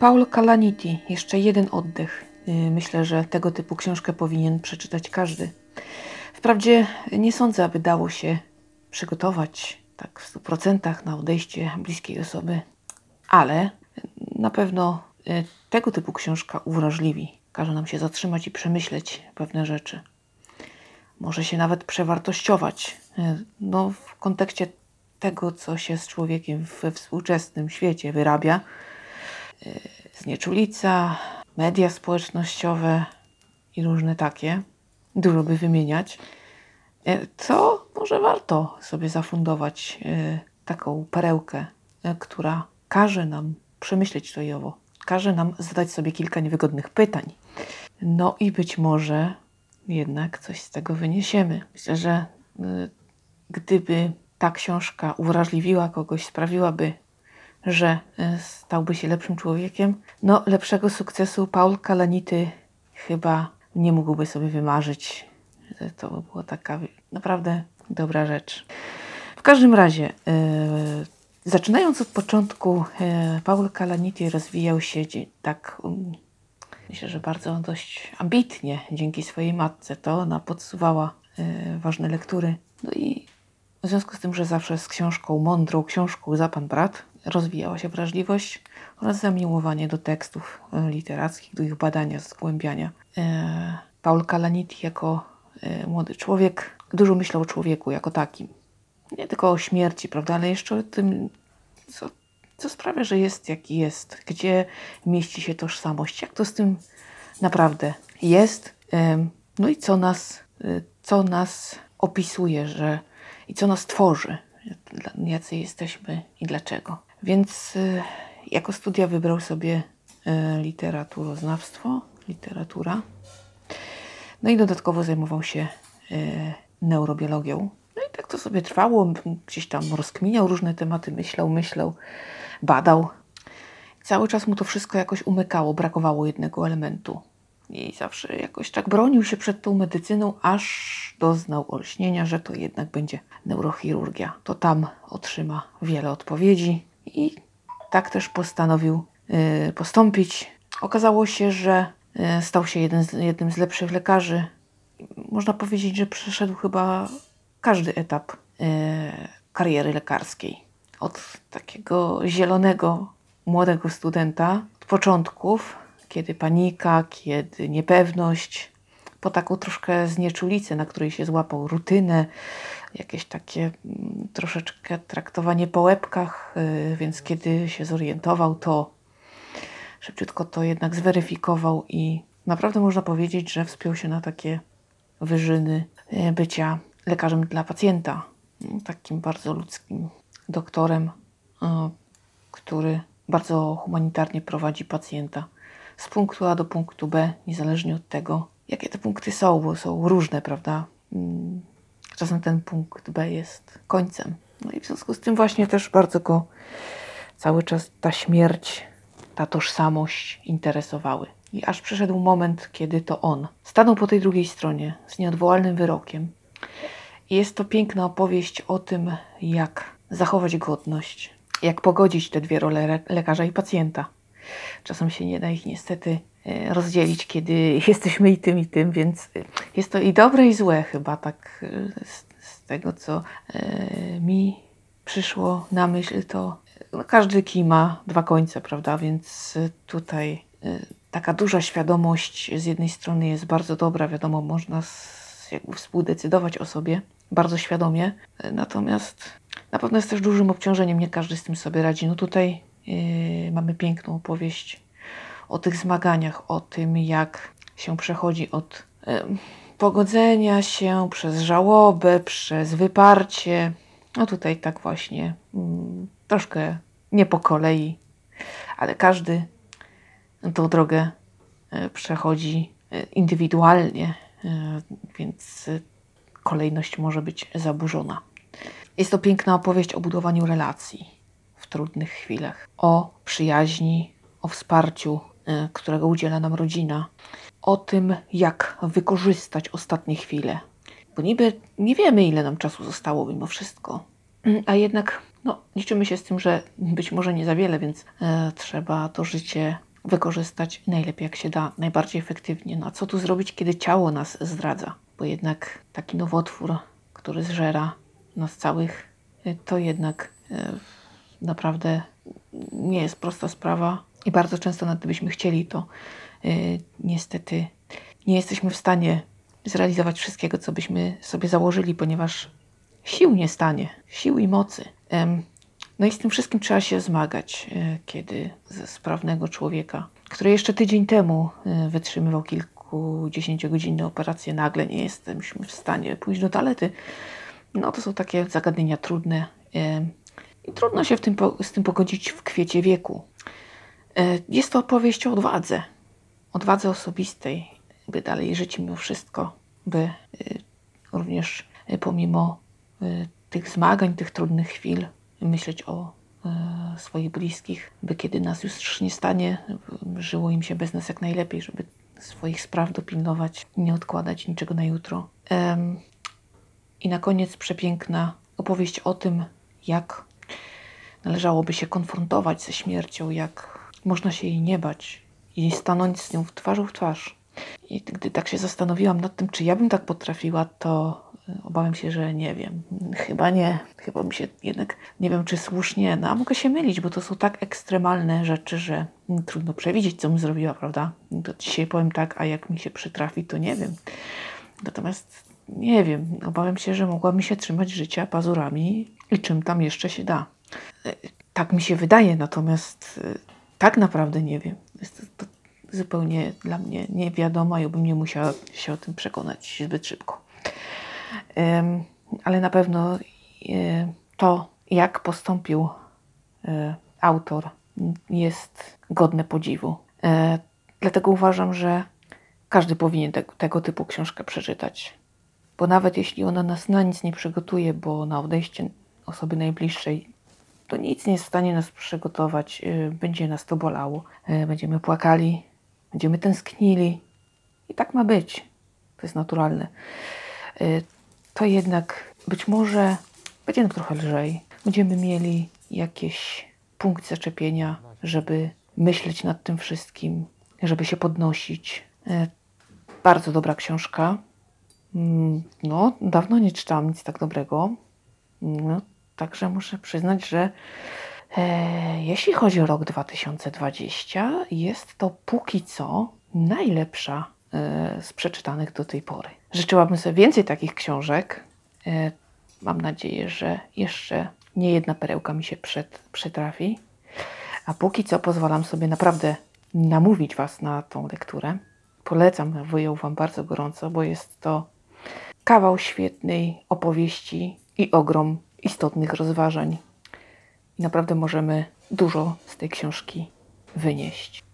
Paul Kalaniti, jeszcze jeden oddech. Y, Myślę, że tego typu książkę powinien przeczytać każdy. Wprawdzie nie sądzę, aby dało się przygotować tak w 100% na odejście bliskiej osoby, ale na pewno y, tego typu książka uwrażliwi. Każe nam się zatrzymać i przemyśleć pewne rzeczy. Może się nawet przewartościować. y, No, w kontekście tego, co się z człowiekiem we współczesnym świecie wyrabia. Y, Znieczulica, media społecznościowe i różne takie. Dużo by wymieniać. Y, To może warto sobie zafundować y, taką perełkę, y, która każe nam przemyśleć to i owo. Każe nam zadać sobie kilka niewygodnych pytań. No i być może jednak coś z tego wyniesiemy. Myślę, że y, gdyby ta książka uwrażliwiła kogoś, sprawiłaby, że y, stałby się lepszym człowiekiem, no lepszego sukcesu Paul Kalanity chyba nie mógłby sobie wymarzyć. Y, To by była taka naprawdę dobra rzecz. W każdym razie, y, zaczynając od początku, y, Paul Kalanity rozwijał się tak, um, myślę, że bardzo dość ambitnie dzięki swojej matce. To ona podsuwała y, ważne lektury. No i w związku z tym, że zawsze z książką, mądrą książką za pan brat, rozwijała się wrażliwość oraz zamiłowanie do tekstów e, literackich, do ich badania, zgłębiania. E, Paul Kalaniti jako e, młody człowiek dużo myślał o człowieku jako takim. Nie tylko o śmierci, prawda, ale jeszcze o tym, co, co sprawia, że jest jaki jest, gdzie mieści się tożsamość, jak to z tym naprawdę jest, no i co nas, co nas opisuje, że i co nas tworzy, jacy jesteśmy i dlaczego. Więc y, jako studia wybrał sobie y, literaturoznawstwo, literatura. No i dodatkowo zajmował się y, neurobiologią. No i tak to sobie trwało, gdzieś tam rozkminiał różne tematy, myślał, myślał, badał. Cały czas mu to wszystko jakoś umykało, brakowało jednego elementu. I zawsze jakoś tak bronił się przed tą medycyną, aż doznał olśnienia, że to jednak będzie neurochirurgia. To tam otrzyma wiele odpowiedzi i tak też postanowił y, postąpić. Okazało się, że y, stał się z, jednym z lepszych lekarzy. Można powiedzieć, że przeszedł chyba każdy etap y, kariery lekarskiej. Od takiego zielonego, młodego studenta, od początków, kiedy panika, kiedy niepewność, po taką troszkę znieczulicę, na której się złapał rutynę, jakieś takie mm, troszeczkę traktowanie po łebkach, y, więc kiedy się zorientował, to szybciutko to jednak zweryfikował i naprawdę można powiedzieć, że wspiął się na takie wyżyny y, bycia lekarzem dla pacjenta. Mm, Takim bardzo ludzkim doktorem, y, który bardzo humanitarnie prowadzi pacjenta z punktu A do punktu B, niezależnie od tego, jakie te punkty są, bo są różne, prawda? Mm, Czasem ten punkt B jest końcem. No i w związku z tym właśnie też bardzo go cały czas ta śmierć, ta tożsamość interesowały. I aż przyszedł moment, kiedy to on stanął po tej drugiej stronie z nieodwołalnym wyrokiem. I jest to piękna opowieść o tym, jak zachować godność, jak pogodzić te dwie role lekarza i pacjenta. Czasem się nie da ich niestety rozdzielić, kiedy jesteśmy i tym, i tym, więc e, jest to i dobre, i złe chyba, tak e, z, z tego, co e, mi przyszło na myśl, to e, no, każdy kij ma dwa końce, prawda, więc e, tutaj e, taka duża świadomość z jednej strony jest bardzo dobra, wiadomo, można jakby współdecydować o sobie bardzo świadomie, e, natomiast na pewno jest też dużym obciążeniem, nie każdy z tym sobie radzi. No tutaj yy, mamy piękną opowieść o tych zmaganiach, o tym, jak się przechodzi od em, pogodzenia się przez żałobę, przez wyparcie. No tutaj tak właśnie mm, troszkę nie po kolei, ale każdy tą drogę e, przechodzi e, indywidualnie, więc kolejność może być zaburzona. Jest to piękna opowieść o budowaniu relacji w trudnych chwilach, o przyjaźni, o wsparciu, y, którego udziela nam rodzina, o tym, jak wykorzystać ostatnie chwile. Bo niby nie wiemy, ile nam czasu zostało mimo wszystko, Mm, a jednak no, liczymy się z tym, że być może nie za wiele, więc e, trzeba to życie wykorzystać najlepiej jak się da, najbardziej efektywnie. No a co tu zrobić, kiedy ciało nas zdradza? Bo jednak taki nowotwór, który zżera nas całych, y, to jednak y, naprawdę nie jest prosta sprawa i bardzo często nawet gdybyśmy chcieli, to y, niestety nie jesteśmy w stanie zrealizować wszystkiego, co byśmy sobie założyli, ponieważ sił nie stanie, sił i mocy. No i z tym wszystkim trzeba się zmagać, e, kiedy ze sprawnego człowieka, który jeszcze tydzień temu e, wytrzymywał kilkudziesięciogodzinne operacje, nagle nie jesteśmy w stanie pójść do toalety. No to są takie zagadnienia trudne i trudno się w tym, z tym pogodzić w kwiecie wieku. E, jest to opowieść o odwadze, odwadze osobistej, by dalej żyć mimo wszystko, by również pomimo tych zmagań, tych trudnych chwil, myśleć o e, swoich bliskich, by kiedy nas już nie stanie, żyło im się bez nas jak najlepiej, żeby swoich spraw dopilnować, nie odkładać niczego na jutro. I na koniec przepiękna opowieść o tym, jak należałoby się konfrontować ze śmiercią, jak można się jej nie bać i stanąć z nią w twarzą w twarz. I gdy tak się zastanowiłam nad tym, czy ja bym tak potrafiła, to Obawiam się, że nie wiem. Chyba nie. Chyba mi się jednak, nie wiem czy słusznie, no a mogę się mylić, bo to są tak ekstremalne rzeczy, że trudno przewidzieć, co bym zrobiła, prawda? To dzisiaj powiem tak, a jak mi się przytrafi, to nie wiem. Natomiast nie wiem, obawiam się, że mogłabym się trzymać życia pazurami i czym tam jeszcze się da. E, tak mi się wydaje, natomiast e, tak naprawdę nie wiem. Jest to, zupełnie dla mnie nie wiadomo i bym nie musiała się o tym przekonać zbyt szybko ale na pewno e, to, jak postąpił e, autor, jest godne podziwu. E, dlatego uważam, że każdy powinien te, tego typu książkę przeczytać. Bo nawet jeśli ona nas na nic nie przygotuje, bo na odejście osoby najbliższej, to nic nie jest w stanie nas przygotować, będzie nas to bolało, będziemy płakali, będziemy tęsknili. I tak ma być. To jest naturalne to jednak być może będzie nam trochę lżej. Będziemy mieli jakiś punkt zaczepienia, żeby myśleć nad tym wszystkim, żeby się podnosić. Bardzo dobra książka. Mm, no, dawno nie czytałam nic tak dobrego. No, także muszę przyznać, że e, jeśli chodzi o rok 2020, jest to póki co najlepsza E, z przeczytanych do tej pory. Życzyłabym sobie więcej takich książek. E, mam nadzieję, że jeszcze nie jedna perełka mi się przed, przytrafi. A póki co pozwalam sobie naprawdę namówić Was na tą lekturę. Polecam wyjął Wam bardzo gorąco, bo jest to kawał świetnej opowieści i ogrom istotnych rozważań. I naprawdę możemy dużo z tej książki wynieść.